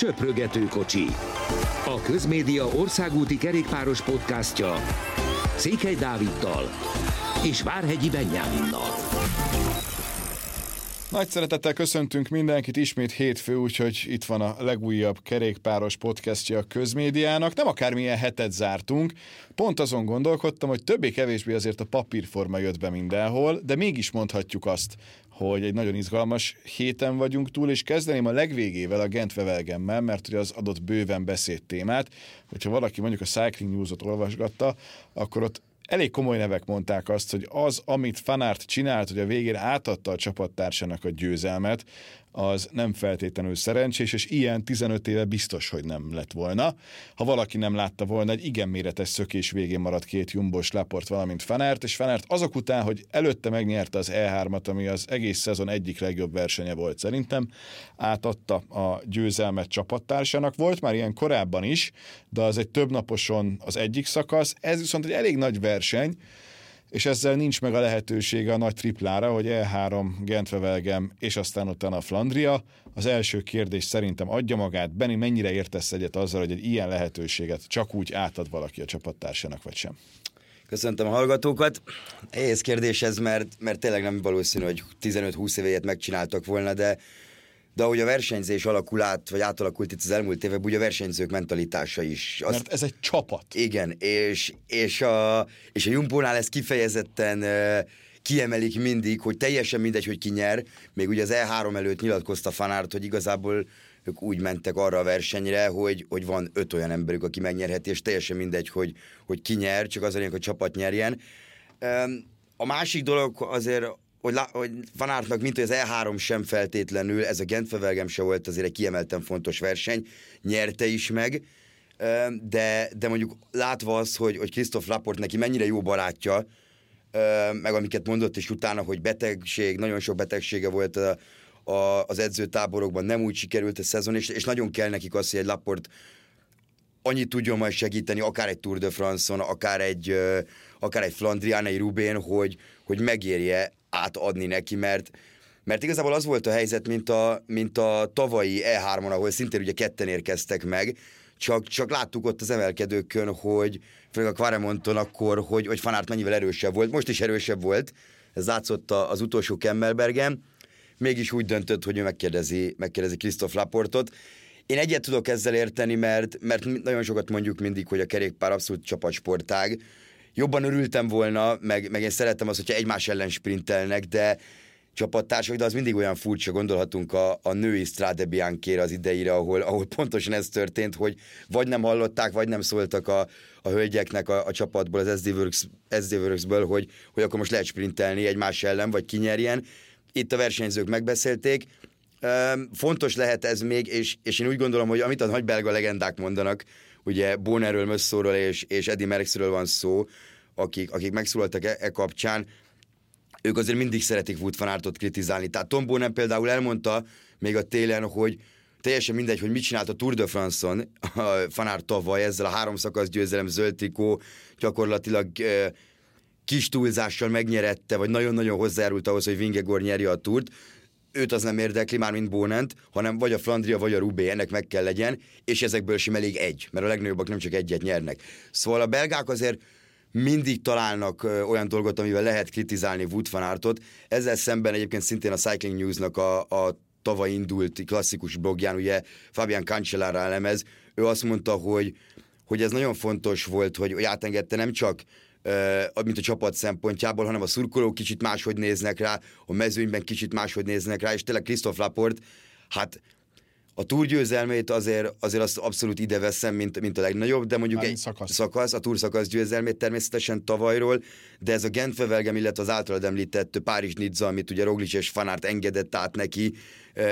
Söprögető kocsi. A Közmédia országúti kerékpáros podcastja Székely Dáviddal és Várhegyi Benyáminnal. Nagy szeretettel köszöntünk mindenkit, ismét hétfő, úgyhogy itt van a legújabb kerékpáros podcastja a közmédiának. Nem akármilyen hetet zártunk, pont azon gondolkodtam, hogy többé-kevésbé azért a papírforma jött be mindenhol, de mégis mondhatjuk azt, hogy egy nagyon izgalmas héten vagyunk túl, és kezdeném a legvégével a Gent Vevelgemmel, mert ugye az adott bőven beszéd témát. Hogyha valaki mondjuk a Cycling News-ot olvasgatta, akkor ott elég komoly nevek mondták azt, hogy az, amit Fanárt csinált, hogy a végén átadta a csapattársának a győzelmet, az nem feltétlenül szerencsés, és ilyen 15 éve biztos, hogy nem lett volna. Ha valaki nem látta volna, egy igen méretes szökés végén maradt két jumbos laport, valamint Fanárt, és Fanárt azok után, hogy előtte megnyerte az E3-at, ami az egész szezon egyik legjobb versenye volt szerintem, átadta a győzelmet csapattársának. Volt már ilyen korábban is, de az egy több naposon az egyik szakasz, ez viszont egy elég nagy verseny, és ezzel nincs meg a lehetősége a nagy triplára, hogy E3, Gentvevelgem és aztán utána a Flandria. Az első kérdés szerintem adja magát. Benni, mennyire értesz egyet azzal, hogy egy ilyen lehetőséget csak úgy átad valaki a csapattársának, vagy sem? Köszöntöm a hallgatókat. Ehhez kérdés ez, mert, mert tényleg nem valószínű, hogy 15-20 évet megcsináltak volna, de de ahogy a versenyzés alakul át, vagy átalakult itt az elmúlt években, ugye a versenyzők mentalitása is. Azt, Mert ez egy csapat. Igen, és, és a, és a Jumbónál ez kifejezetten kiemelik mindig, hogy teljesen mindegy, hogy ki nyer. Még ugye az E3 előtt nyilatkozta Fanárt, hogy igazából ők úgy mentek arra a versenyre, hogy, hogy van öt olyan emberük, aki megnyerheti, és teljesen mindegy, hogy, hogy ki nyer, csak az a hogy a csapat nyerjen. A másik dolog azért hogy, lá, hogy Van Aertnak, mint hogy az E3 sem feltétlenül, ez a Gentfevelgem se volt azért egy kiemelten fontos verseny, nyerte is meg, de, de mondjuk látva az, hogy, hogy Christoph Laport neki mennyire jó barátja, meg amiket mondott is utána, hogy betegség, nagyon sok betegsége volt a, a, az edzőtáborokban, nem úgy sikerült a szezon, és, és nagyon kell nekik az, hogy egy Laport annyit tudjon majd segíteni, akár egy Tour de France-on, akár egy, akár egy Flandrián, egy Rubén, hogy, hogy megérje átadni neki, mert mert igazából az volt a helyzet, mint a, mint a tavalyi E3-on, ahol szintén ugye ketten érkeztek meg, csak, csak láttuk ott az emelkedőkön, hogy főleg a Quaremonton akkor, hogy, hogy Fanárt mennyivel erősebb volt. Most is erősebb volt, ez látszott az utolsó Kemmelbergen, mégis úgy döntött, hogy ő megkérdezi, megkérdezi Christoph Laportot. Én egyet tudok ezzel érteni, mert, mert nagyon sokat mondjuk mindig, hogy a kerékpár abszolút csapatsportág, jobban örültem volna, meg, meg én szerettem azt, hogyha egymás ellen sprintelnek, de csapattársak, de az mindig olyan furcsa, gondolhatunk a, a női Strade Bianchére az ideire, ahol, ahol pontosan ez történt, hogy vagy nem hallották, vagy nem szóltak a, a hölgyeknek a, a csapatból, az SD, Works, SD Works-ből, hogy, hogy akkor most lehet sprintelni egymás ellen, vagy kinyerjen. Itt a versenyzők megbeszélték, Fontos lehet ez még, és, és én úgy gondolom, hogy amit a nagy belga legendák mondanak, ugye Bonerről, Mösszóról és, és Eddie Merckxről van szó, akik, akik megszólaltak e, e kapcsán, ők azért mindig szeretik Wood fanártot kritizálni. Tehát Tom Bonen például elmondta még a télen, hogy teljesen mindegy, hogy mit csinált a Tour de France-on a fanár tavaly ezzel a három szakasz győzelem zöld trikó, gyakorlatilag e, kis túlzással megnyerette, vagy nagyon-nagyon hozzájárult ahhoz, hogy Vingegor nyerje a túrt őt az nem érdekli már, mint Bónent, hanem vagy a Flandria, vagy a Rubé, ennek meg kell legyen, és ezekből sem elég egy, mert a legnagyobbak nem csak egyet nyernek. Szóval a belgák azért mindig találnak olyan dolgot, amivel lehet kritizálni Wood van Aertot. Ezzel szemben egyébként szintén a Cycling News-nak a, a tavaly indult klasszikus blogján, ugye Fabian Cancellara elemez, ő azt mondta, hogy, hogy ez nagyon fontos volt, hogy, hogy átengedte nem csak mint a csapat szempontjából, hanem a szurkolók kicsit máshogy néznek rá, a mezőnyben kicsit máshogy néznek rá, és tényleg Christoph Laport, hát a túrgyőzelmét azért, azért azt abszolút ide veszem, mint, mint a legnagyobb, de mondjuk egy szakasz. szakasz, a túrszakasz győzelmét természetesen tavalyról, de ez a Genfevelgem, illetve az általad említett Párizs Nizza, amit ugye Roglic és Fanárt engedett át neki,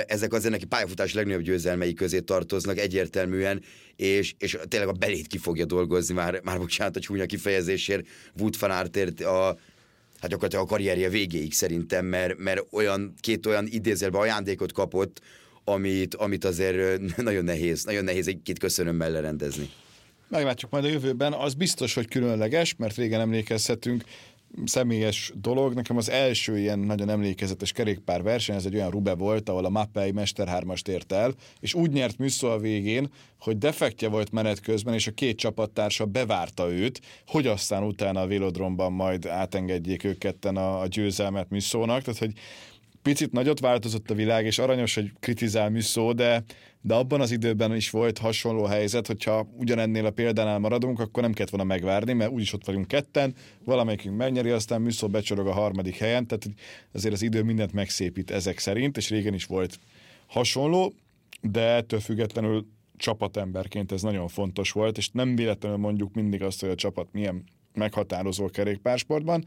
ezek azért neki pályafutás legnagyobb győzelmei közé tartoznak egyértelműen, és, és tényleg a belét ki fogja dolgozni, már, már bocsánat a csúnya kifejezésért, Wood Fanártért a hát gyakorlatilag a karrierje végéig szerintem, mert, mert olyan, két olyan idézelbe ajándékot kapott, amit, amit azért nagyon nehéz, nagyon nehéz egy-két köszönömmel lerendezni. Meglátjuk majd a jövőben, az biztos, hogy különleges, mert régen emlékezhetünk, személyes dolog. Nekem az első ilyen nagyon emlékezetes kerékpár verseny, ez egy olyan Rube volt, ahol a Mappei Mester 3 ért el, és úgy nyert Müsszó a végén, hogy defektje volt menet közben, és a két csapattársa bevárta őt, hogy aztán utána a Vélodromban majd átengedjék ők ketten a, a győzelmet Müsszónak. Tehát, hogy picit nagyot változott a világ, és aranyos, hogy kritizál Müsszó, de, de abban az időben is volt hasonló helyzet, hogyha ugyanennél a példánál maradunk, akkor nem kellett volna megvárni, mert úgyis ott vagyunk ketten, valamelyikünk megnyeri, aztán Müsszó becsorog a harmadik helyen, tehát azért az idő mindent megszépít ezek szerint, és régen is volt hasonló, de ettől függetlenül csapatemberként ez nagyon fontos volt, és nem véletlenül mondjuk mindig azt, hogy a csapat milyen meghatározó kerékpársportban.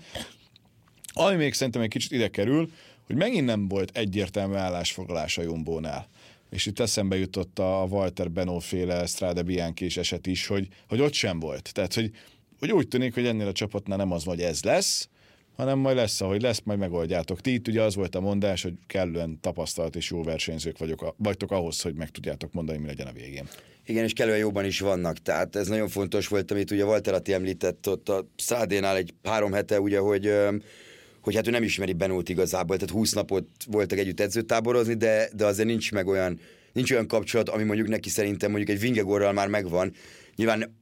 Ami még szerintem egy kicsit ide kerül, hogy megint nem volt egyértelmű állásfoglalás a Jumbónál. És itt eszembe jutott a Walter Benó féle Strade Bianchi eset is, hogy, hogy ott sem volt. Tehát, hogy, hogy úgy tűnik, hogy ennél a csapatnál nem az, hogy ez lesz, hanem majd lesz, ahogy lesz, majd megoldjátok. Ti itt ugye az volt a mondás, hogy kellően tapasztalt és jó versenyzők vagyok, vagytok ahhoz, hogy meg tudjátok mondani, mi legyen a végén. Igen, és kellően jóban is vannak, tehát ez nagyon fontos volt, amit ugye Walter Atti említett ott a Strádénál egy három hete, ugye, hogy hogy hát ő nem ismeri Benót igazából, tehát 20 napot voltak együtt edzőtáborozni, de, de azért nincs meg olyan, nincs olyan kapcsolat, ami mondjuk neki szerintem mondjuk egy Vingegorral már megvan. Nyilván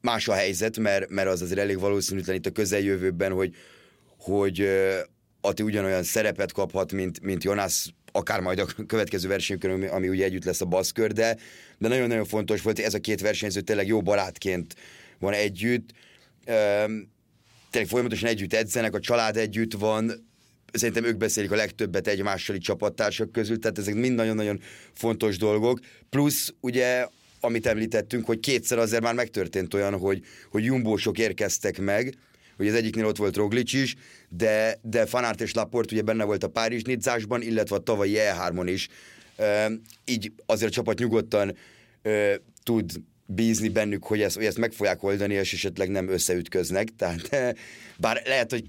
más a helyzet, mert, mert az azért elég valószínűtlen itt a közeljövőben, hogy, hogy Ati ugyanolyan szerepet kaphat, mint, mint Jonas akár majd a következő versenyükön, ami ugye együtt lesz a baszkör, de, de nagyon-nagyon fontos volt, hogy ez a két versenyző tényleg jó barátként van együtt tényleg folyamatosan együtt edzenek, a család együtt van, szerintem ők beszélik a legtöbbet egymással csapattársak közül, tehát ezek mind nagyon-nagyon fontos dolgok. Plusz ugye amit említettünk, hogy kétszer azért már megtörtént olyan, hogy, hogy jumbósok érkeztek meg, hogy az egyiknél ott volt Roglic is, de, de Fanart és Laport ugye benne volt a Párizs Nidzásban, illetve a tavalyi E3-on is. E, így azért a csapat nyugodtan e, tud bízni bennük, hogy ezt, hogy ezt meg fogják oldani, és esetleg nem összeütköznek. Tehát bár lehet, hogy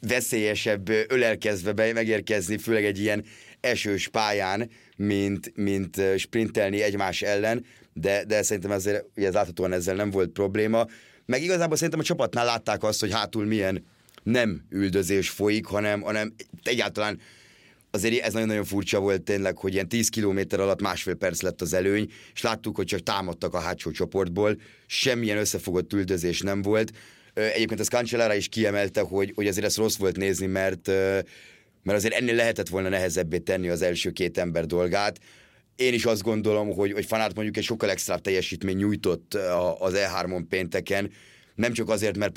veszélyesebb ölelkezve megérkezni, főleg egy ilyen esős pályán, mint, mint sprintelni egymás ellen, de, de szerintem ezzel, ugye láthatóan ezzel nem volt probléma. Meg igazából szerintem a csapatnál látták azt, hogy hátul milyen nem üldözés folyik, hanem, hanem egyáltalán azért ez nagyon-nagyon furcsa volt tényleg, hogy ilyen 10 kilométer alatt másfél perc lett az előny, és láttuk, hogy csak támadtak a hátsó csoportból, semmilyen összefogott üldözés nem volt. Egyébként ez Cancellara is kiemelte, hogy, hogy azért ez rossz volt nézni, mert, mert azért ennél lehetett volna nehezebbé tenni az első két ember dolgát. Én is azt gondolom, hogy, hogy Fanát mondjuk egy sokkal extra teljesítmény nyújtott az E3-on pénteken, nem csak azért, mert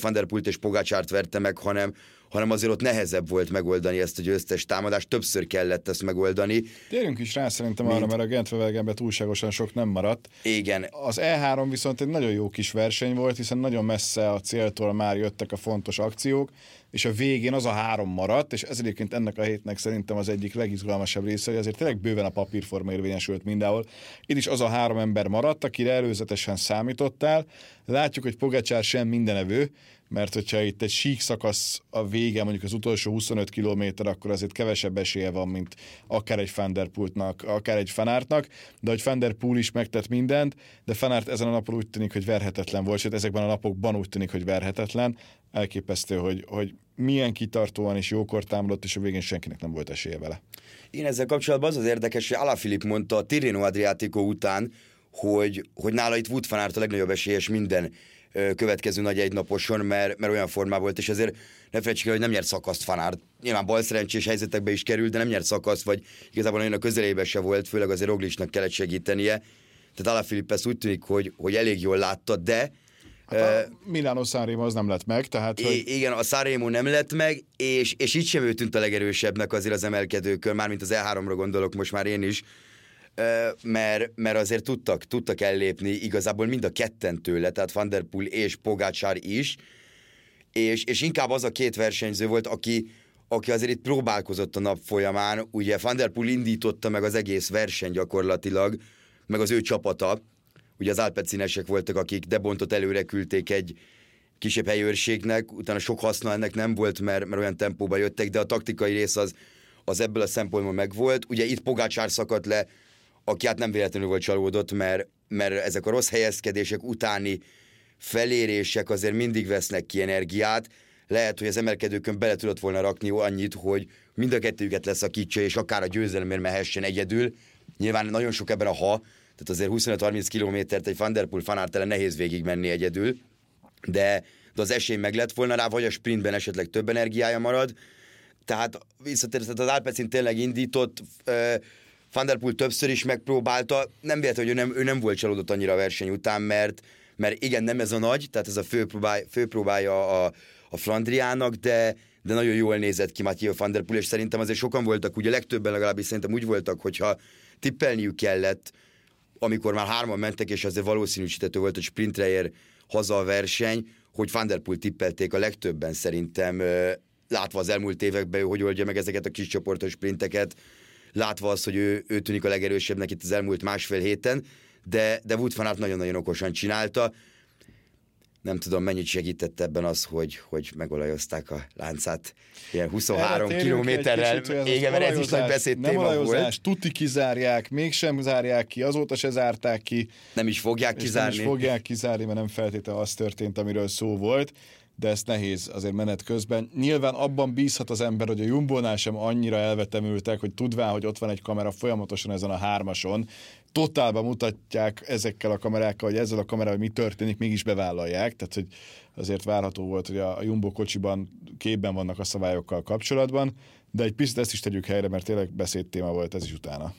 Van der Pult és Pogácsárt verte meg, hanem, hanem azért ott nehezebb volt megoldani ezt a győztes támadást, többször kellett ezt megoldani. Térjünk is rá szerintem mint... arra, mert a Gentvevelgenben túlságosan sok nem maradt. Igen. Az E3 viszont egy nagyon jó kis verseny volt, hiszen nagyon messze a céltól már jöttek a fontos akciók, és a végén az a három maradt, és ez egyébként ennek a hétnek szerintem az egyik legizgalmasabb része, hogy azért tényleg bőven a papírforma érvényesült mindenhol. Itt is az a három ember maradt, akire előzetesen számítottál. Látjuk, hogy Pogacsár sem mindenevő, mert hogyha itt egy sík szakasz a vége, mondjuk az utolsó 25 kilométer, akkor azért kevesebb esélye van, mint akár egy Fanderpultnak, akár egy Fanártnak, de hogy Fanderpool is megtett mindent, de Fanárt ezen a napon úgy tűnik, hogy verhetetlen volt, sőt ezekben a napokban úgy tűnik, hogy verhetetlen. Elképesztő, hogy, hogy milyen kitartóan és jókor támadott, és a végén senkinek nem volt esélye vele. Én ezzel kapcsolatban az az érdekes, hogy Alaphilipp mondta a Tirreno Adriatico után, hogy, hogy nála itt Wood a legnagyobb esélyes minden következő nagy egynaposon, mert, mert olyan formá volt, és ezért ne felejtsük el, hogy nem nyert szakaszt Fanár. Nyilván bal szerencsés helyzetekbe is került, de nem nyert szakaszt, vagy igazából nagyon a közelébe se volt, főleg azért Roglicsnak kellett segítenie. Tehát Alaphilipp ezt úgy tűnik, hogy, hogy elég jól látta, de Hát a Milano Sanremo az nem lett meg, tehát... Hogy... Igen, a Sanremo nem lett meg, és, és így sem ő tűnt a legerősebbnek azért az emelkedőkön, mármint az E3-ra gondolok most már én is, mert, mert azért tudtak, tudtak ellépni igazából mind a ketten tőle, tehát Van der Poel és Pogácsár is, és, és inkább az a két versenyző volt, aki, aki azért itt próbálkozott a nap folyamán, ugye Van der Poel indította meg az egész verseny gyakorlatilag, meg az ő csapata, ugye az Alpecinesek voltak, akik debontot előre küldték egy kisebb helyőrségnek, utána sok haszna ennek nem volt, mert, mert olyan tempóba jöttek, de a taktikai rész az, az ebből a szempontból megvolt. Ugye itt Pogácsár szakadt le, aki hát nem véletlenül volt csalódott, mert, mert ezek a rossz helyezkedések utáni felérések azért mindig vesznek ki energiát. lehet, hogy az emelkedőkön bele tudott volna rakni annyit, hogy mind a kettőjüket leszakítsa, és akár a győzelemért mehessen egyedül. Nyilván nagyon sok ebben a ha, tehát azért 25-30 kilométert egy Van Der Poel fanártelen nehéz végig menni egyedül, de, de az esély meg lett volna rá, vagy a sprintben esetleg több energiája marad. Tehát visszatérve, az Alpecin tényleg indított, Van többször is megpróbálta, nem véletlen, hogy ő nem, ő nem volt csalódott annyira a verseny után, mert, mert igen, nem ez a nagy, tehát ez a fő, próbály, fő próbája a, a Flandriának, de, de nagyon jól nézett ki Mathieu van der Poel, és szerintem azért sokan voltak, ugye legtöbben legalábbis szerintem úgy voltak, hogyha tippelniük kellett, amikor már hárman mentek, és azért valószínűsítető volt, hogy sprintre ér haza a verseny, hogy Van der Poel tippelték a legtöbben szerintem, látva az elmúlt években, hogy oldja meg ezeket a kis csoportos sprinteket, látva azt, hogy ő, ő tűnik a legerősebbnek itt az elmúlt másfél héten, de, de Wout van nagyon-nagyon okosan csinálta. Nem tudom, mennyit segített ebben az, hogy, hogy megolajozták a láncát ilyen 23 kilométerrel. Igen, mert ez is nagy beszéd nem téma volt. tuti kizárják, mégsem zárják ki, azóta se zárták ki. Nem is fogják kizárni. Nem is fogják kizárni, mert nem feltétlenül az történt, amiről szó volt de ezt nehéz azért menet közben. Nyilván abban bízhat az ember, hogy a Jumbónál sem annyira elvetemültek, hogy tudván, hogy ott van egy kamera folyamatosan ezen a hármason, totálban mutatják ezekkel a kamerákkal, hogy ezzel a kamerával mi történik, mégis bevállalják, tehát hogy azért várható volt, hogy a Jumbo kocsiban képben vannak a szabályokkal kapcsolatban, de egy picit ezt is tegyük helyre, mert tényleg beszédtéma volt ez is utána.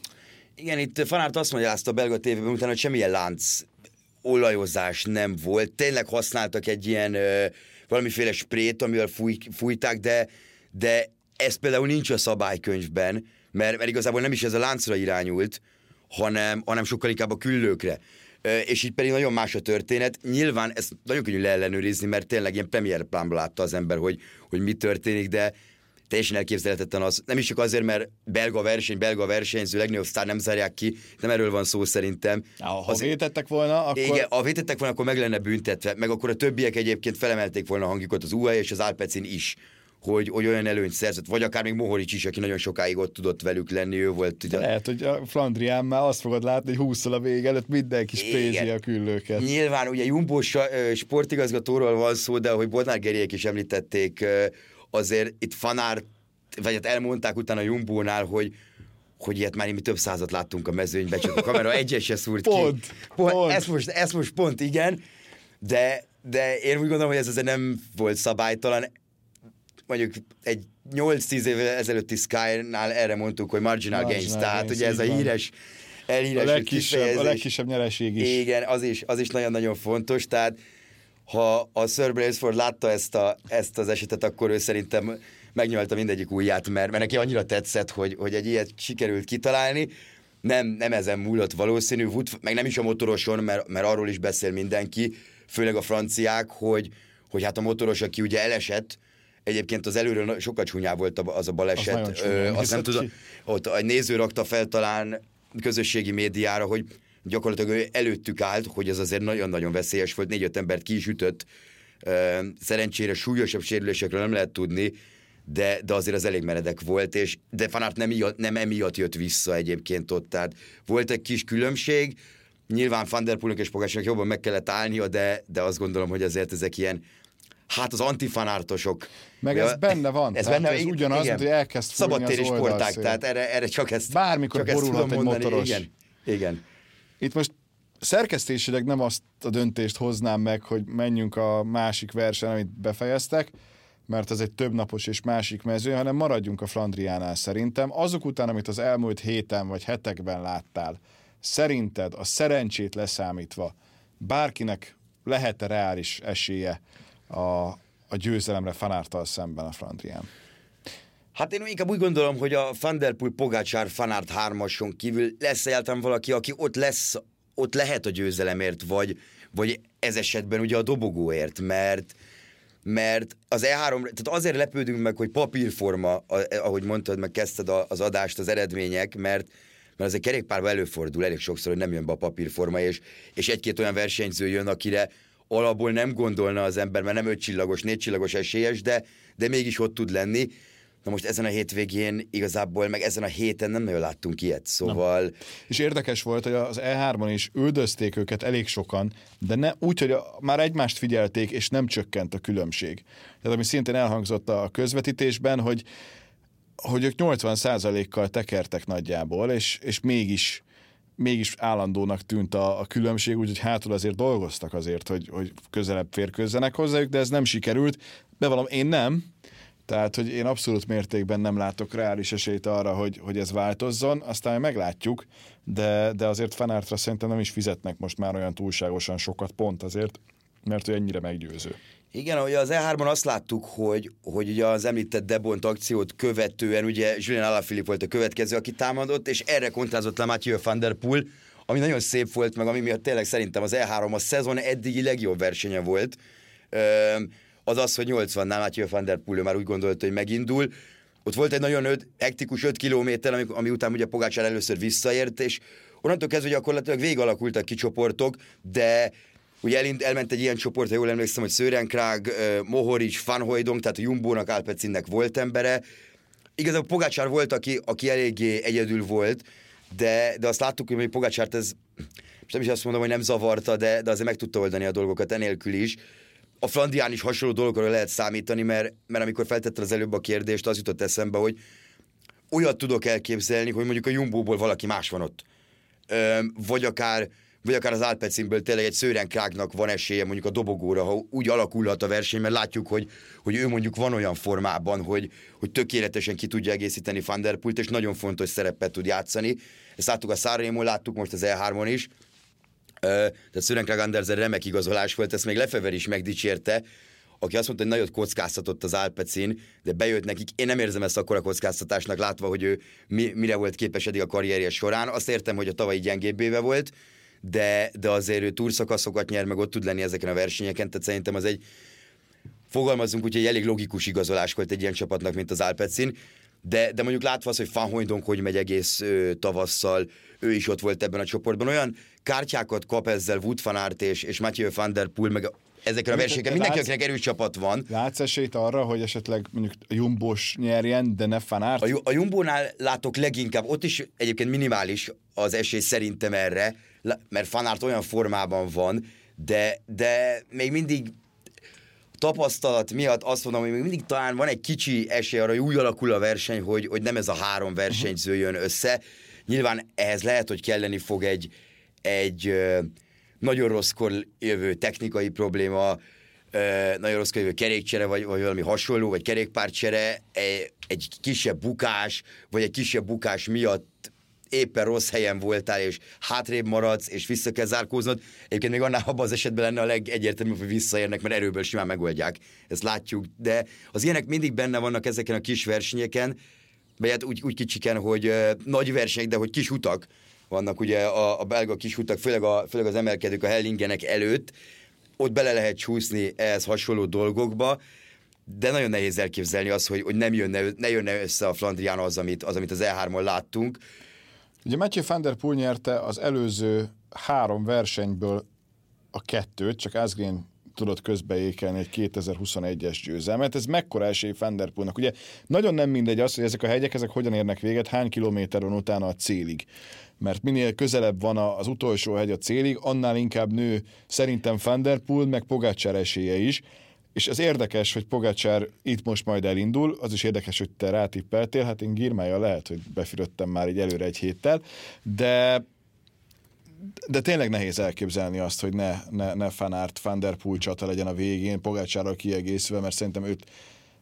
Igen, itt Fanárt azt mondja azt a belga tévében utána, hogy semmilyen lánc olajozás nem volt. Tényleg használtak egy ilyen ö, valamiféle sprét, amivel fúj, fújták, de, de ez például nincs a szabálykönyvben, mert, mert igazából nem is ez a láncra irányult, hanem, hanem sokkal inkább a küllőkre. És így pedig nagyon más a történet. Nyilván ezt nagyon könnyű leellenőrizni, mert tényleg ilyen premier plánban látta az ember, hogy, hogy mi történik, de teljesen elképzelhetetlen az. Nem is csak azért, mert belga verseny, belga versenyző, legnagyobb sztár nem zárják ki, nem erről van szó szerintem. Ha az, vétettek volna, akkor... Igen, ha vétettek volna, akkor meg lenne büntetve, meg akkor a többiek egyébként felemelték volna a hangjukat, az UAE és az Alpecin is hogy, hogy olyan előnyt szerzett, vagy akár még Mohorics is, aki nagyon sokáig ott tudott velük lenni, ő volt. Ugye... Lehet, hogy a Flandrián már azt fogod látni, hogy 20 a vég előtt mindenki spézi a küllőket. Nyilván ugye Jumbo sportigazgatóról van szó, de ahogy Bodnár Geriek is említették, azért itt Fanár, vagy hát elmondták utána a Jumbónál, hogy hogy ilyet már mi több százat láttunk a mezőnyben, csak a kamera egyes se szúrt pont, ki. Pont, pont. Ez, most, ez most pont igen, de, de én úgy gondolom, hogy ez azért nem volt szabálytalan. Mondjuk egy 8-10 évvel ezelőtti Sky-nál erre mondtuk, hogy marginal, marginal gains, tehát ugye ez a híres elhíres a legkisebb, a legkisebb nyereség is. Igen, az is, az is nagyon-nagyon fontos, tehát ha a Sir Brailsford látta ezt, a, ezt az esetet, akkor ő szerintem megnyalta mindegyik ujját, mert, mert neki annyira tetszett, hogy, hogy egy ilyet sikerült kitalálni. Nem, nem ezen múlott valószínű, Wood, meg nem is a motoroson, mert, mert arról is beszél mindenki, főleg a franciák, hogy, hogy hát a motoros, aki ugye elesett, Egyébként az előről sokkal csúnyább volt az a baleset. Az, Ö, azt nem tudom, ott egy néző rakta fel talán közösségi médiára, hogy gyakorlatilag ő előttük állt, hogy ez azért nagyon-nagyon veszélyes volt, négy-öt embert ki is ütött. Szerencsére súlyosabb sérülésekről nem lehet tudni, de, de azért az elég meredek volt, és de Fanart nem, nem emiatt jött vissza egyébként ott, tehát volt egy kis különbség, nyilván Van der Poelnek és Pogásnak jobban meg kellett állnia, de, de azt gondolom, hogy azért ezek ilyen hát az antifanártosok. Meg ez benne van. Ez, benne, ez ugyanaz, igen. hogy elkezd Szabadtéri sporták, tehát erre, erre csak ezt Bármikor csak borulhat egy mondani. motoros. Igen. igen. Itt most szerkesztésileg nem azt a döntést hoznám meg, hogy menjünk a másik versen, amit befejeztek, mert ez egy több napos és másik mező, hanem maradjunk a Flandriánál szerintem. Azok után, amit az elmúlt héten vagy hetekben láttál, szerinted a szerencsét leszámítva bárkinek lehet-e reális esélye a, a győzelemre Fanártal szemben a Flandrián? Hát én inkább úgy gondolom, hogy a Van der Poel Pogácsár Fanárt hármason kívül lesz egyáltalán valaki, aki ott lesz, ott lehet a győzelemért, vagy, vagy ez esetben ugye a dobogóért, mert mert az E3, tehát azért lepődünk meg, hogy papírforma, ahogy mondtad, meg kezdted az adást, az eredmények, mert mert az egy kerékpárban előfordul elég sokszor, hogy nem jön be a papírforma, és, és egy-két olyan versenyző jön, akire alapból nem gondolna az ember, mert nem öt csillagos, négy csillagos esélyes, de, de mégis ott tud lenni. Na most ezen a hétvégén igazából, meg ezen a héten nem nagyon láttunk ilyet, szóval... Nem. És érdekes volt, hogy az E3-on is üldözték őket elég sokan, de ne, úgy, hogy már egymást figyelték, és nem csökkent a különbség. Tehát ami szintén elhangzott a közvetítésben, hogy hogy ők 80%-kal tekertek nagyjából, és, és mégis mégis állandónak tűnt a, a különbség, úgyhogy hátul azért dolgoztak azért, hogy, hogy közelebb férkőzzenek hozzájuk, de ez nem sikerült. Bevallom, én nem, tehát, hogy én abszolút mértékben nem látok reális esélyt arra, hogy, hogy ez változzon, aztán meglátjuk, de, de azért fanártra szerintem nem is fizetnek most már olyan túlságosan sokat pont azért, mert ő ennyire meggyőző. Igen, ugye az E3-ban azt láttuk, hogy, hogy ugye az említett Debont akciót követően ugye Julian Alaphilippe volt a következő, aki támadott, és erre kontrázott le Mathieu van der Poel, ami nagyon szép volt, meg ami miatt tényleg szerintem az E3 a szezon eddigi legjobb versenye volt. Az az, hogy 80-nál Mathieu van der Poel már úgy gondolta, hogy megindul. Ott volt egy nagyon öt, hektikus 5 kilométer, ami, ami után ugye Pogácsár először visszaért, és onnantól kezdve gyakorlatilag végalakultak ki csoportok, de Ugye elind, elment egy ilyen csoport, ha jól emlékszem, hogy Szőrenkrág, Mohoric, Van Hojdong, tehát a Jumbónak, Alpecinnek volt embere. Igazából Pogácsár volt, aki, aki eléggé egyedül volt, de, de azt láttuk, hogy Pogácsárt ez, most nem is azt mondom, hogy nem zavarta, de, de azért meg tudta oldani a dolgokat enélkül is. A Flandián is hasonló dolgokra lehet számítani, mert, mert amikor feltette az előbb a kérdést, az jutott eszembe, hogy olyat tudok elképzelni, hogy mondjuk a Jumbóból valaki más van ott. Ö, vagy akár vagy akár az Alpecinből tényleg egy Szőrenkrágnak van esélye mondjuk a dobogóra, ha úgy alakulhat a verseny, mert látjuk, hogy, hogy ő mondjuk van olyan formában, hogy, hogy tökéletesen ki tudja egészíteni Van der Pult, és nagyon fontos szerepet tud játszani. Ezt láttuk a Szárémon, láttuk most az E3-on is. Tehát Szőrenkrág Andersen remek igazolás volt, ezt még Lefever is megdicsérte, aki azt mondta, hogy nagyot kockáztatott az Alpecin, de bejött nekik. Én nem érzem ezt akkora kockáztatásnak, látva, hogy ő mi, mire volt képes eddig a karrierje során. Azt értem, hogy a tavalyi gyengébbéve volt, de, de azért ő túrszakaszokat nyer, meg ott tud lenni ezeken a versenyeken, tehát szerintem az egy fogalmazunk úgy, hogy elég logikus igazolás volt egy ilyen csapatnak, mint az Alpecin, de, de mondjuk látva az, hogy Van Hooydonk hogy megy egész ö, tavasszal, ő is ott volt ebben a csoportban, olyan kártyákat kap ezzel Wood van Aert és, és Mathieu van der Poel, meg ezeken a versenyeken mindenki, akinek erős csapat van. Látsz esélyt arra, hogy esetleg mondjuk a Jumbos nyerjen, de ne Fanart? A, a Jumbónál látok leginkább, ott is egyébként minimális az esély szerintem erre, mert Fanart olyan formában van, de, de még mindig tapasztalat miatt azt mondom, hogy még mindig talán van egy kicsi esély arra, hogy úgy alakul a verseny, hogy, hogy nem ez a három versenyző jön össze. Nyilván ehhez lehet, hogy kelleni fog egy, egy nagyon rosszkor jövő technikai probléma, nagyon rosszkor jövő kerékcsere, vagy, vagy valami hasonló, vagy kerékpárcsere, egy kisebb bukás, vagy egy kisebb bukás miatt éppen rossz helyen voltál, és hátrébb maradsz, és vissza kell zárkóznod. Egyébként még annál abban az esetben lenne a legegyértelműbb, hogy visszaérnek, mert erőből simán megoldják. Ezt látjuk. De az ilyenek mindig benne vannak ezeken a kis versenyeken, vagy hát úgy, úgy kicsiken, hogy uh, nagy versenyek, de hogy kis utak vannak ugye a, a belga kis utak, főleg, a, főleg az emelkedők a Hellingenek előtt, ott bele lehet csúszni ehhez hasonló dolgokba, de nagyon nehéz elképzelni azt, hogy, hogy nem jönne, ne jönne össze a Flandrián az, amit az, amit az E3-on láttunk. Ugye Mathieu van der Poel nyerte az előző három versenyből a kettőt, csak Asgreen tudott közbeékelni egy 2021-es győzelmet. Ez mekkora esély Van der Poelnak? Ugye nagyon nem mindegy az, hogy ezek a hegyek, ezek hogyan érnek véget, hány kilométer van utána a célig. Mert minél közelebb van az utolsó hegy a célig, annál inkább nő szerintem Van der Poel, meg Pogácsár esélye is. És az érdekes, hogy Pogácsár itt most majd elindul, az is érdekes, hogy te rátippeltél, hát én Girmája lehet, hogy befürödtem már egy előre egy héttel, de de tényleg nehéz elképzelni azt, hogy ne, ne, ne Fanart, Van der Poel csata legyen a végén, Pogácsárral kiegészülve, mert szerintem őt,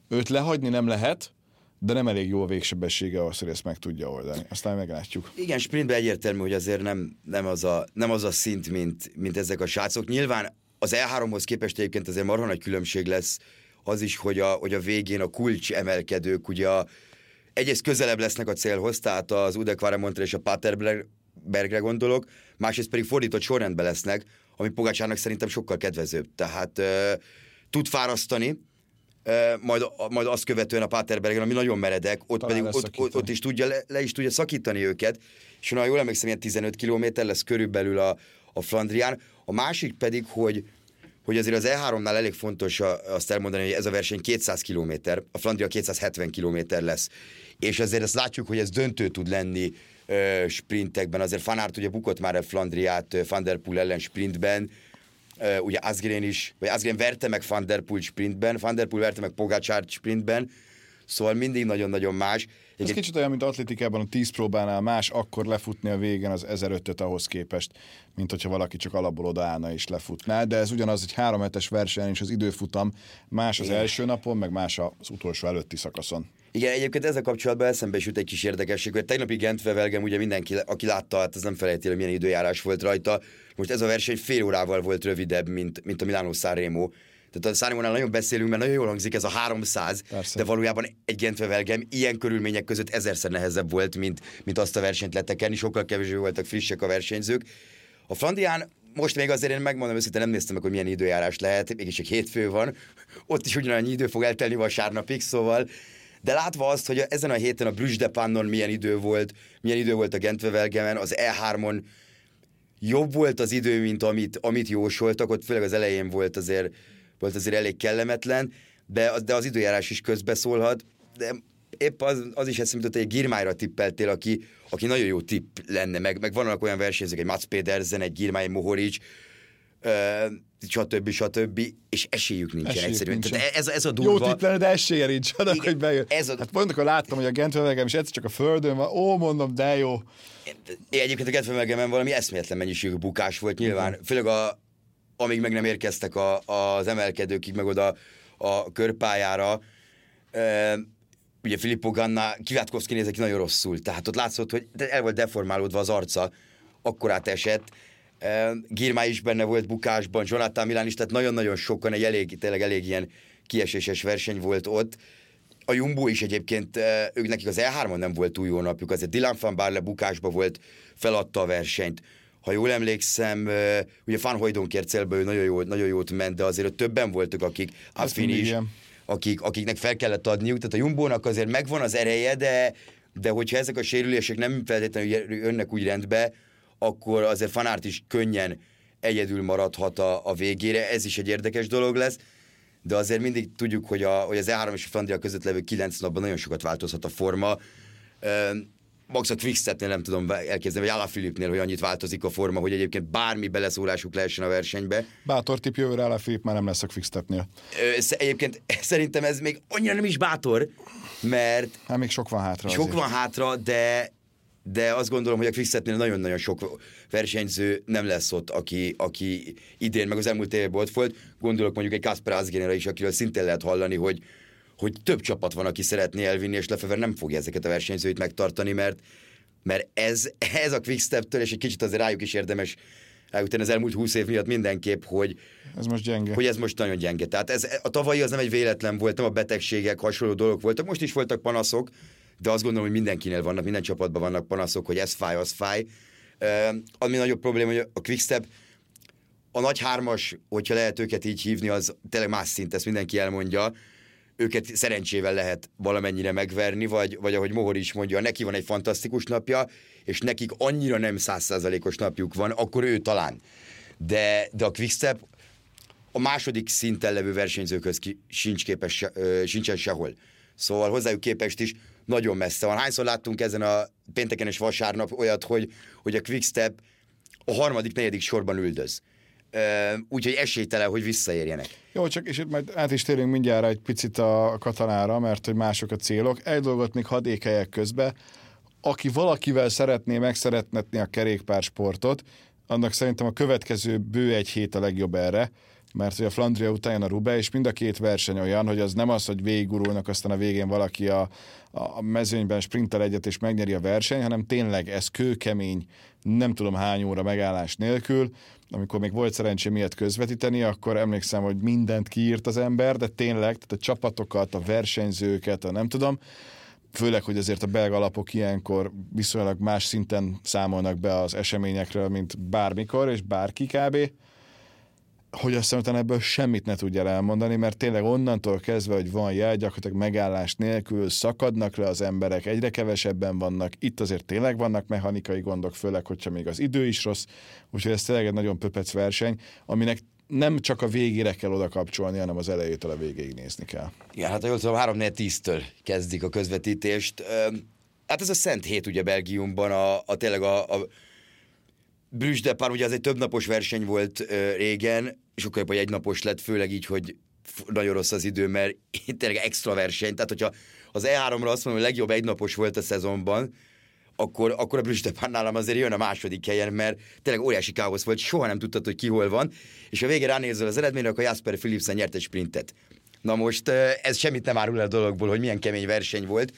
őt lehagyni nem lehet, de nem elég jó a végsebessége ahhoz, hogy ezt meg tudja oldani. Aztán meglátjuk. Igen, sprintben egyértelmű, hogy azért nem, nem, az, a, nem az a szint, mint, mint ezek a srácok. Nyilván az E3-hoz képest egyébként azért marha nagy különbség lesz az is, hogy a, hogy a végén a kulcs emelkedők, ugye a, egyrészt közelebb lesznek a célhoz, tehát az Udekvare Montre és a Paterbergre gondolok, másrészt pedig fordított sorrendben lesznek, ami Pogácsának szerintem sokkal kedvezőbb. Tehát uh, tud fárasztani, uh, majd, majd azt követően a Paterbergen, ami nagyon meredek, ott Talán pedig ott, ott, ott, is tudja, le, le, is tudja szakítani őket, és ha jól emlékszem, ilyen 15 km lesz körülbelül a, a Flandrián. A másik pedig, hogy hogy azért az E3-nál elég fontos azt elmondani, hogy ez a verseny 200 km, a Flandria 270 km lesz, és azért azt látjuk, hogy ez döntő tud lenni ö, sprintekben, azért Fanart ugye bukott már a Flandriát Van Der Poel ellen sprintben, ö, ugye Asgreen is, vagy Asgreen verte meg Van Der Poel sprintben, Van Der Poel verte meg Pogacar sprintben, Szóval mindig nagyon-nagyon más. Ez egy kicsit olyan, mint atletikában a 10 próbánál más, akkor lefutni a végén az 1005 ahhoz képest, mint hogyha valaki csak alapból odaállna és lefutná. De ez ugyanaz egy három hetes verseny, és az időfutam más az Igen. első napon, meg más az utolsó előtti szakaszon. Igen, egyébként ezzel kapcsolatban eszembe is jut egy kis érdekesség, hogy tegnapi Gentvevelgem ugye mindenki, aki látta, hát az nem felejti, hogy milyen időjárás volt rajta. Most ez a verseny fél órával volt rövidebb, mint, mint a Milano Sanremo tehát a Szárimónál nagyon beszélünk, mert nagyon jól hangzik ez a 300, Persze. de valójában egy Gentvevelgem ilyen körülmények között ezerszer nehezebb volt, mint, mint azt a versenyt letekerni, sokkal kevésbé voltak frissek a versenyzők. A Flandián most még azért én megmondom őszintén, nem néztem meg, hogy milyen időjárás lehet, mégis egy hétfő van, ott is ugyanannyi idő fog eltelni vasárnapig, szóval de látva azt, hogy ezen a héten a Brüssz de Pannon milyen idő volt, milyen idő volt a Gentvevelgemen, az E3-on jobb volt az idő, mint amit, amit jósoltak, ott főleg az elején volt azért volt azért elég kellemetlen, de, az, de az időjárás is közbeszólhat, de épp az, az is eszembe jutott, hogy egy Girmájra tippeltél, aki, aki nagyon jó tipp lenne, meg, meg vannak olyan versenyzők, egy Mats Pedersen, egy Girmáj Mohoric, uh, stb. stb. és esélyük nincsen esélyük egyszerűen. Nincsen. Tehát ez, ez a durva... Jó tipp lenne, de esélye nincs annak, hogy bejön. Ez a... Hát pont akkor láttam, hogy a Gentvelgem is egyszer csak a földön van, ó, mondom, de jó. Én egyébként a Gentvelgemen valami eszméletlen mennyiségű bukás volt nyilván, uh-huh. főleg a, amíg meg nem érkeztek a, az emelkedőkig, meg oda a körpályára. E, ugye Filippo Ganna, Kivátkovszki nézett ki nagyon rosszul, tehát ott látszott, hogy el volt deformálódva az arca, akkorát esett. E, Girmá is benne volt bukásban, Jonathan Milán is, tehát nagyon-nagyon sokan, egy elég, tényleg elég ilyen kieséses verseny volt ott. A Jumbo is egyébként, ők nekik az E3-on nem volt túl jó napjuk, azért Dylan van Barle bukásba volt, feladta a versenyt ha jól emlékszem, ugye Van Hojdonker célba ő nagyon, jó, nagyon jót ment, de azért többen voltak, akik Affin is, akik, akiknek fel kellett adniuk, tehát a Jumbónak azért megvan az ereje, de, de hogyha ezek a sérülések nem feltétlenül jönnek úgy rendbe, akkor azért Fanárt is könnyen egyedül maradhat a, a végére, ez is egy érdekes dolog lesz, de azért mindig tudjuk, hogy, a, hogy az E3 és a Flandria között levő 9 napban nagyon sokat változhat a forma. Max a Quickstepnél nem tudom elképzelni, vagy Alaphilippnél, hogy annyit változik a forma, hogy egyébként bármi beleszólásuk lehessen a versenybe. Bátor tip jövőre Alaphilipp már nem lesz a Quickstepnél. Egyébként szerintem ez még annyira nem is bátor, mert... Hát még sok van hátra. Sok azért. van hátra, de de azt gondolom, hogy a Quickstepnél nagyon-nagyon sok versenyző nem lesz ott, aki, aki idén, meg az elmúlt évben ott volt. Gondolok mondjuk egy Kasper Asgrénre is, akiről szintén lehet hallani, hogy, hogy több csapat van, aki szeretné elvinni, és Lefever nem fogja ezeket a versenyzőit megtartani, mert, mert ez, ez a Quickstep-től, és egy kicsit azért rájuk is érdemes rájutani az elmúlt húsz év miatt mindenképp, hogy ez most gyenge. Hogy ez most nagyon gyenge. Tehát ez, a tavalyi az nem egy véletlen volt, nem a betegségek, hasonló dolgok voltak. Most is voltak panaszok, de azt gondolom, hogy mindenkinél vannak, minden csapatban vannak panaszok, hogy ez fáj, az fáj. Uh, ami nagyobb probléma, hogy a Quickstep a nagy hármas, hogyha lehet őket így hívni, az tényleg más szint, ezt mindenki elmondja őket szerencsével lehet valamennyire megverni, vagy, vagy ahogy Mohor is mondja, neki van egy fantasztikus napja, és nekik annyira nem százszázalékos napjuk van, akkor ő talán. De, de a Quickstep a második szinten levő versenyzőköz ki, sincs képes, se, ö, sincsen sehol. Szóval hozzájuk képest is nagyon messze van. Hányszor láttunk ezen a pénteken és vasárnap olyat, hogy, hogy a Quickstep a harmadik, negyedik sorban üldöz úgyhogy esélytelen, hogy visszaérjenek. Jó, csak és itt majd át is térünk mindjárt egy picit a katalára, mert hogy mások a célok. Egy dolgot még hadd ékeljek közbe. Aki valakivel szeretné megszeretnetni a kerékpársportot, annak szerintem a következő bő egy hét a legjobb erre, mert hogy a Flandria után a Rube, és mind a két verseny olyan, hogy az nem az, hogy végigurulnak, aztán a végén valaki a, a mezőnyben sprintel egyet és megnyeri a verseny, hanem tényleg ez kőkemény, nem tudom hány óra megállás nélkül, amikor még volt szerencsém miatt közvetíteni, akkor emlékszem, hogy mindent kiírt az ember, de tényleg, tehát a csapatokat, a versenyzőket, a nem tudom, főleg, hogy azért a belga alapok ilyenkor viszonylag más szinten számolnak be az eseményekről, mint bármikor, és bárki kb hogy aztán utána ebből semmit ne tudja elmondani, mert tényleg onnantól kezdve, hogy van jel, gyakorlatilag megállás nélkül szakadnak le az emberek, egyre kevesebben vannak, itt azért tényleg vannak mechanikai gondok, főleg, hogyha még az idő is rossz, úgyhogy ez tényleg egy nagyon pöpec verseny, aminek nem csak a végére kell oda kapcsolni, hanem az elejétől a végéig nézni kell. Igen, hát ha jól tudom, 3 10 től kezdik a közvetítést. Hát ez a Szent Hét ugye Belgiumban, a, a tényleg a, a Brüssz de Par, ugye az egy többnapos verseny volt uh, régen, és akkor egy egynapos lett, főleg így, hogy nagyon rossz az idő, mert tényleg extra verseny. Tehát, hogyha az E3-ra azt mondom, hogy legjobb egynapos volt a szezonban, akkor, akkor a Brüstepán nálam azért jön a második helyen, mert tényleg óriási káosz volt, soha nem tudtad, hogy ki hol van, és a végén ránézel az eredményre, akkor Jasper Philipsen nyert egy sprintet. Na most ez semmit nem árul el a dologból, hogy milyen kemény verseny volt.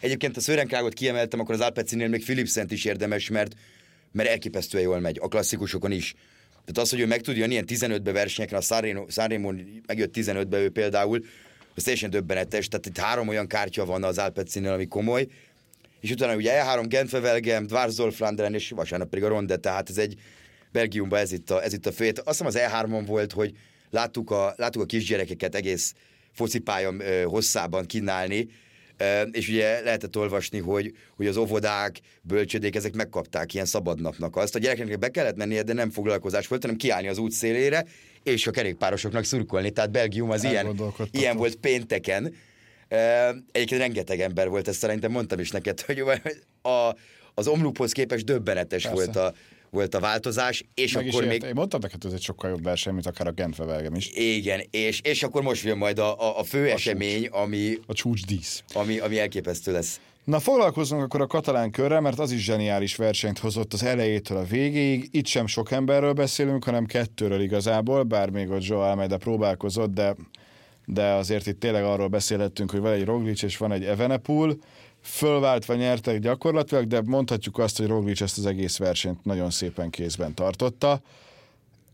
Egyébként a Szörenkrágot kiemeltem, akkor az Alpecinél még Philipsent is érdemes, mert, mert elképesztően jól megy, a klasszikusokon is. Tehát az, hogy ő meg tudja jönni ilyen 15-be versenyekre, a Sanremo megjött 15-be ő például, az teljesen döbbenetes, tehát itt három olyan kártya van az Alpecinél, ami komoly, és utána ugye E3 Genfevelgem, Dwarsdorf, Flandern, és vasárnap pedig a Ronde, tehát ez egy Belgiumban ez itt a, ez itt a fő. Azt hiszem az E3-on volt, hogy láttuk a, láttuk a kisgyerekeket egész focipálya hosszában kínálni, és ugye lehetett olvasni, hogy, hogy az óvodák, bölcsödék, ezek megkapták ilyen szabadnapnak azt. A gyerekeknek be kellett mennie, de nem foglalkozás volt, hanem kiállni az út szélére, és a kerékpárosoknak szurkolni. Tehát Belgium az ilyen, ilyen volt pénteken. Egyébként rengeteg ember volt, ezt szerintem mondtam is neked, hogy a, az omluphoz képest döbbenetes Persze. volt a, volt a változás, és Meg akkor még... Én mondtam neked, hogy ez egy sokkal jobb verseny, mint akár a Genfevelgem is. Igen, és, és akkor most jön majd a, a, a fő a esemény, csúcs. ami... A csúcsdísz. Ami, ami elképesztő lesz. Na foglalkozzunk akkor a katalán körrel, mert az is zseniális versenyt hozott az elejétől a végéig. Itt sem sok emberről beszélünk, hanem kettőről igazából, bár még ott Joe Almeida próbálkozott, de, de azért itt tényleg arról beszélhettünk, hogy van egy Roglic és van egy Evenepoel fölváltva nyertek gyakorlatilag, de mondhatjuk azt, hogy Roglic ezt az egész versenyt nagyon szépen kézben tartotta.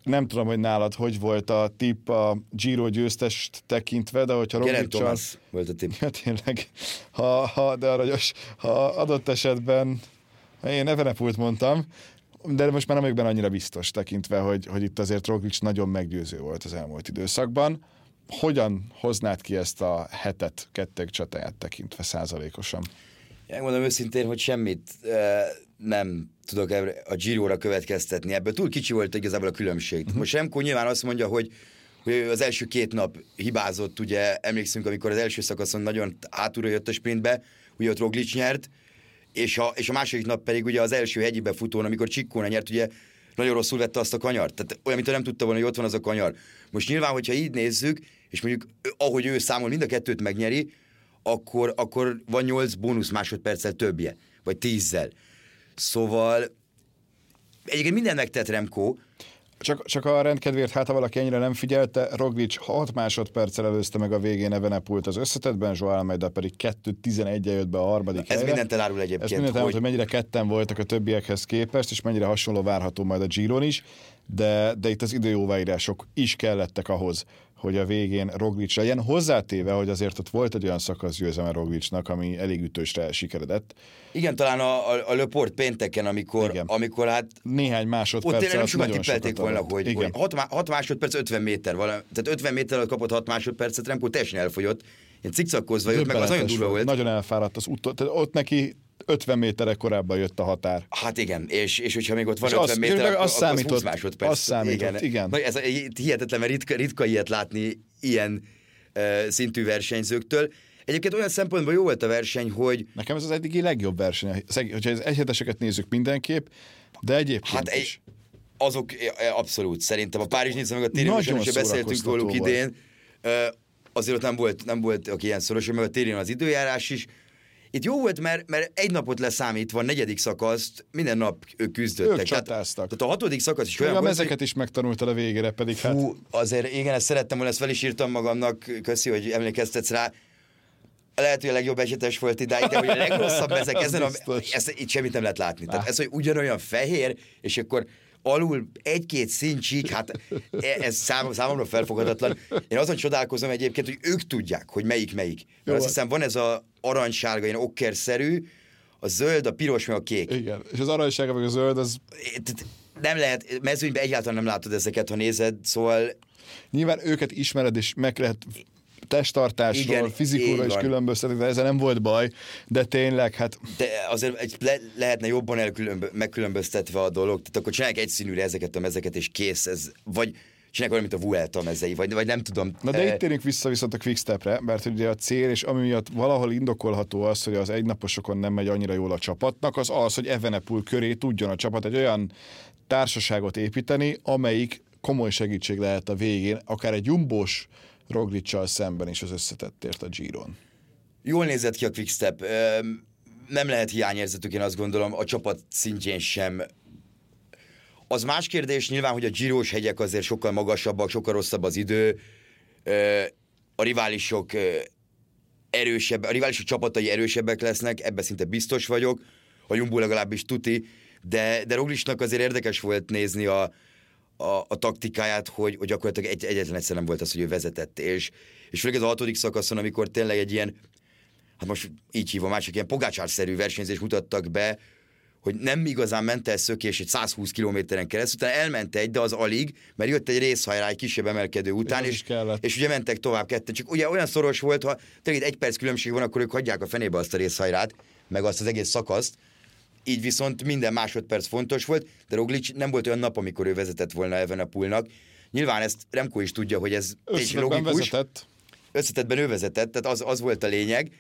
Nem tudom, hogy nálad hogy volt a tipp a Giro győztest tekintve, de hogyha Roglic volt a tipp. Ja, tényleg, ha, ha, de aranyos, ha adott esetben, én Evenepult mondtam, de most már nem vagyok benne annyira biztos tekintve, hogy, hogy itt azért Roglic nagyon meggyőző volt az elmúlt időszakban hogyan hoznád ki ezt a hetet kettek csatáját tekintve százalékosan? Megmondom őszintén, hogy semmit e, nem tudok a Giro-ra következtetni. Ebből túl kicsi volt igazából a különbség. Uh-huh. Most Remco nyilván azt mondja, hogy hogy az első két nap hibázott, ugye emlékszünk, amikor az első szakaszon nagyon hátulra jött a sprintbe, ugye ott Roglic nyert, és a, és a második nap pedig ugye az első hegyibe futón, amikor Csikkóna nyert, ugye nagyon rosszul vette azt a kanyart. Tehát olyan, mint nem tudta volna, hogy ott van az a kanyar. Most nyilván, hogyha így nézzük, és mondjuk ahogy ő számol, mind a kettőt megnyeri, akkor, akkor van 8 bónusz másodperccel többje, vagy 10-zel. Szóval egyébként minden megtett Remco, csak, csak a rendkedvért, hát ha valaki ennyire nem figyelte, Roglic 6 másodperccel előzte meg a végén Evenepult az összetetben, Joao Almeida pedig 2-11 jött be a harmadik Ez mindent elárul egyébként. Ez mindent elárul, hogy... hogy mennyire ketten voltak a többiekhez képest, és mennyire hasonló várható majd a Giron is, de, de itt az időjóváírások is kellettek ahhoz, hogy a végén Roglic legyen, hozzátéve, hogy azért ott volt egy olyan szakasz győzelme Roglicnak, ami elég ütősre sikeredett. Igen, talán a, a, a Löport pénteken, amikor, Igen. amikor hát... Néhány másodperc. Ott tényleg nem sokat tippelték volna, hogy, Igen. hogy 6, 6 másodperc, 50 méter, valami, tehát 50 méter alatt kapott 6 másodpercet, Remco teljesen elfogyott. Ilyen cikcakkozva jött, meg az nagyon durva volt. Nagyon elfáradt az út, tehát ott neki 50 méterre korábban jött a határ. Hát igen, és, és hogyha még ott van és 50 az, méter, akkor, az számított, az másodperc. Az számított, igen. igen. Na, ez hihetetlen, mert ritka, ritka ilyet látni ilyen uh, szintű versenyzőktől. Egyébként olyan szempontból jó volt a verseny, hogy... Nekem ez az eddigi legjobb verseny. Hogyha az egyheteseket nézzük mindenképp, de egyébként hát is. Egy, azok abszolút, szerintem a Párizs Nice meg a Térin, is beszéltünk róluk idén, azért ott nem volt, nem volt ilyen szoros, meg a Térin az időjárás is, itt jó volt, mert, mert egy napot leszámítva a negyedik szakaszt minden nap ők küzdöttek. Ők tehát, tehát a hatodik szakasz is olyan volt, ezeket is megtanultad a végére, pedig Fú, hát... azért igen, ezt szerettem volna, ezt fel is írtam magamnak, köszi, hogy emlékeztetsz rá. Lehet, hogy a legjobb esetes volt idáig, de hogy a legrosszabb ezek ezen a... Ezt, itt semmit nem lehet látni. Tehát ez, hogy ugyanolyan fehér, és akkor alul egy-két szint hát e, ez szám, számomra felfogadatlan. Én azon csodálkozom egyébként, hogy ők tudják, hogy melyik melyik. Mert azt hiszem van ez a aranysárga, ilyen okkerszerű, a zöld, a piros, meg a kék. Igen, és az aranysárga, meg a zöld, az... Nem lehet, mezőnyben egyáltalán nem látod ezeket, ha nézed, szóval... Nyilván őket ismered, és meg lehet testtartásról, Igen, fizikúról is különböztetik, de ezzel nem volt baj, de tényleg, hát... De azért egy, le, lehetne jobban elkülönbö, megkülönböztetve a dolog, tehát akkor csinálják egyszínűre ezeket a mezeket, és kész, ez, vagy csinálják olyan, mint a Vuelta mezei, vagy, vagy nem tudom. Na de Eh, itt térünk vissza viszont a Quickstepre, mert ugye a cél, és ami miatt valahol indokolható az, hogy az egynaposokon nem megy annyira jól a csapatnak, az az, hogy Evenepul köré tudjon a csapat egy olyan társaságot építeni, amelyik komoly segítség lehet a végén, akár egy jumbós Roglicsal szemben is az összetettért a Giron. Jól nézett ki a Quickstep. Nem lehet hiányérzetük, én azt gondolom, a csapat szintjén sem. Az más kérdés nyilván, hogy a Giros hegyek azért sokkal magasabbak, sokkal rosszabb az idő. A riválisok erősebb, a riválisok csapatai erősebbek lesznek, ebben szinte biztos vagyok. A Jumbo legalábbis tuti, de, de Roglicsnak azért érdekes volt nézni a, a, a taktikáját, hogy, hogy gyakorlatilag egy, egyetlen egyszer nem volt az, hogy ő vezetett, és, és főleg ez a hatodik szakaszon, amikor tényleg egy ilyen, hát most így hívom, másik ilyen pogácsárszerű versenyzés mutattak be, hogy nem igazán ment el szökés egy 120 kilométeren keresztül, utána elment egy, de az alig, mert jött egy részhajrá egy kisebb emelkedő után, az és, kellett. és ugye mentek tovább ketten. Csak ugye olyan szoros volt, ha tényleg egy perc különbség van, akkor ők hagyják a fenébe azt a részhajrát, meg azt az egész szakaszt, így viszont minden másodperc fontos volt, de Roglic nem volt olyan nap, amikor ő vezetett volna Evenepulnak. Nyilván ezt Remco is tudja, hogy ez egy logikus. vezetett, Összetettben ő vezetett, tehát az, az volt a lényeg,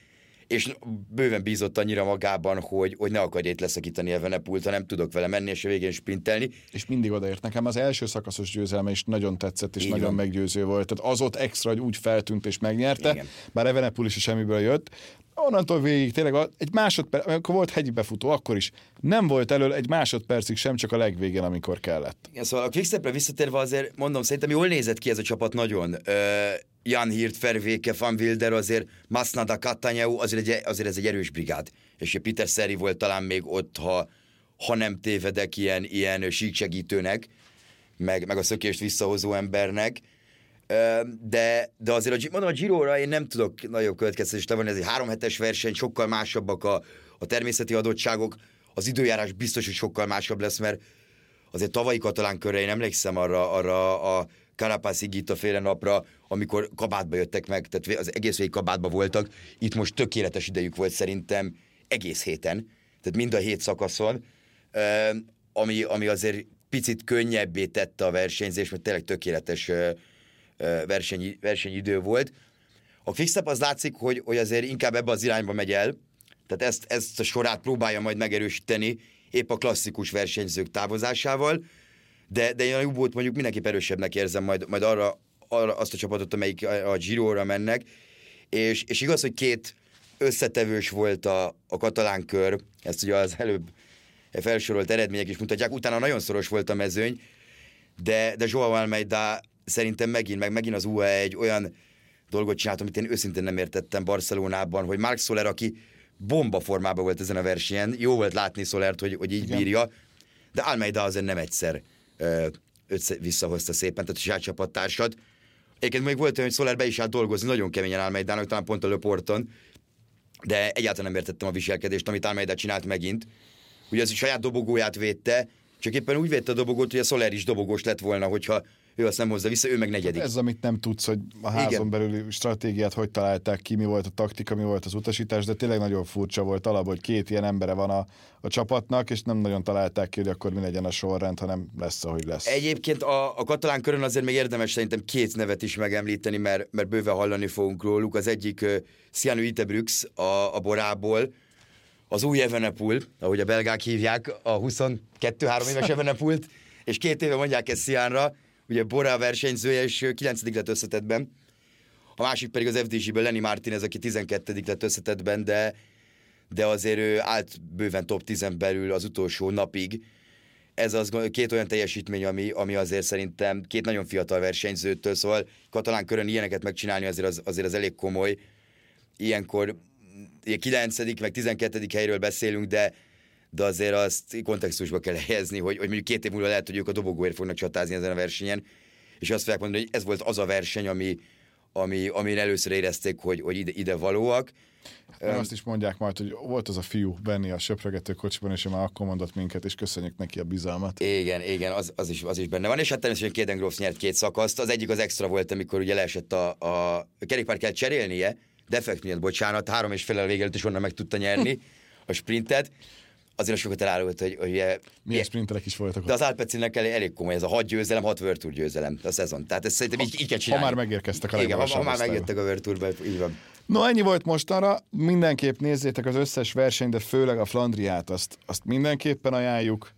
és bőven bízott annyira magában, hogy, hogy ne akarja itt leszakítani Evenepult, hanem tudok vele menni, és a végén sprintelni. és mindig odaért. Nekem az első szakaszos győzelme is nagyon tetszett, és Így nagyon van. meggyőző volt. Tehát az ott extra, hogy úgy feltűnt és megnyerte, Igen. bár Evenepul is semmiből jött. Onnantól végig tényleg egy másodperc, amikor volt hegyi befutó, akkor is nem volt elől egy másodpercig sem, csak a legvégén, amikor kellett. Igen, szóval a Quickstepre visszatérve azért mondom, szerintem jól nézett ki ez a csapat nagyon. Ö, Jan Hirt, Vervéke, Van Wilder, azért Masnada, Catanyau, azért, egy, azért ez egy erős brigád. És Peter Szeri volt talán még ott, ha, ha nem tévedek, ilyen, ilyen síksegítőnek, meg, meg a szökést visszahozó embernek. De, de azért a, mondom, a Giróra én nem tudok nagyobb következtetést levonni, ez egy három hetes verseny, sokkal másabbak a, a természeti adottságok, az időjárás biztos, hogy sokkal másabb lesz, mert azért tavalyi katalán körre én emlékszem arra, arra a Carapaz Igita féle napra, amikor kabátba jöttek meg, tehát az egész végig kabátba voltak. Itt most tökéletes idejük volt szerintem egész héten, tehát mind a hét szakaszon, ami, ami azért picit könnyebbé tette a versenyzést, mert tényleg tökéletes verseny, versenyidő volt. A Quickstep az látszik, hogy, hogy azért inkább ebbe az irányba megy el, tehát ezt, ezt a sorát próbálja majd megerősíteni, épp a klasszikus versenyzők távozásával, de, de én a Jubót mondjuk mindenképp erősebbnek érzem majd, majd arra, arra azt a csapatot, amelyik a, a Giro-ra mennek, és, és igaz, hogy két összetevős volt a, a katalán kör, ezt ugye az előbb felsorolt eredmények is mutatják, utána nagyon szoros volt a mezőny, de, de Joao Almeida szerintem megint, meg megint az UAE egy olyan dolgot csinált, amit én őszintén nem értettem Barcelonában, hogy Mark Soler, aki bomba formában volt ezen a versenyen, jó volt látni Solert, hogy, hogy így Igen. bírja, de Almeida azért nem egyszer ö, össze, visszahozta szépen, tehát a saját csapattársad. Egyébként még volt olyan, hogy Soler be is állt dolgozni, nagyon keményen Almeidának, talán pont a Löporton, de egyáltalán nem értettem a viselkedést, amit Almeida csinált megint. Ugye az a saját dobogóját védte, csak éppen úgy védte a dobogót, hogy a Soler is dobogós lett volna, hogyha ő azt nem hozza vissza, ő meg negyedik. Ez, amit nem tudsz, hogy a házon Igen. belüli stratégiát hogy találták ki, mi volt a taktika, mi volt az utasítás, de tényleg nagyon furcsa volt alapból, hogy két ilyen embere van a, a csapatnak, és nem nagyon találták ki, hogy akkor mi legyen a sorrend, hanem lesz, ahogy lesz. Egyébként a, a katalán körön azért még érdemes szerintem két nevet is megemlíteni, mert, mert bőven hallani fogunk róluk. Az egyik uh, Sianu Itebrux a, a Borából, az új Evenepul, ahogy a belgák hívják, a 22-3 éves Evenepult, és két éve mondják ezt Sianra, ugye Borá versenyzője, és 9. lett összetettben. A másik pedig az FDG-ből Lenny Martinez, aki 12. lett összetettben, de, de azért ő állt bőven top 10 belül az utolsó napig. Ez az két olyan teljesítmény, ami, ami azért szerintem két nagyon fiatal versenyzőtől, szóval katalán körön ilyeneket megcsinálni azért az, azért az elég komoly. Ilyenkor ilyen 9. meg 12. helyről beszélünk, de, de azért azt kontextusba kell helyezni, hogy, hogy mondjuk két év múlva lehet, hogy ők a dobogóért fognak csatázni ezen a versenyen, és azt fogják mondani, hogy ez volt az a verseny, ami, ami, amin először érezték, hogy, hogy ide, ide valóak. Meg azt is mondják majd, hogy volt az a fiú Benni a söprögető kocsiban, és ő már akkor mondott minket, és köszönjük neki a bizalmat. Igen, igen, az, az, is, az is benne van, és hát természetesen Kédengroff nyert két szakaszt. Az egyik az extra volt, amikor ugye leesett a, a, a kerékpár kell cserélnie, defekt miatt, bocsánat, három és felel végelőtt is onnan meg tudta nyerni a sprintet. Azért sokat elárult, hogy, hogy Milyen sprinterek is voltak de az Alpecinek elég, elég komoly, ez a hat győzelem, hat World győzelem a szezon. Tehát ezt szerintem így, így kell Ha csinálni. már megérkeztek a Igen, ha, ha már megjöttek a World Tourba, így van. No, ennyi volt mostanra. Mindenképp nézzétek az összes versenyt, de főleg a Flandriát, azt, azt mindenképpen ajánljuk.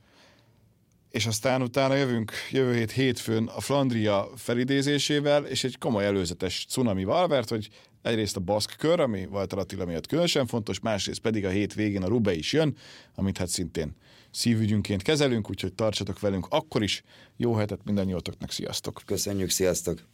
És aztán utána jövünk jövő hét hétfőn a Flandria felidézésével, és egy komoly előzetes cunamival, mert hogy egyrészt a Baszk kör, ami Walter Attila miatt különösen fontos, másrészt pedig a hét végén a Rube is jön, amit hát szintén szívügyünként kezelünk, úgyhogy tartsatok velünk akkor is. Jó hetet mindannyiótoknak, sziasztok! Köszönjük, sziasztok!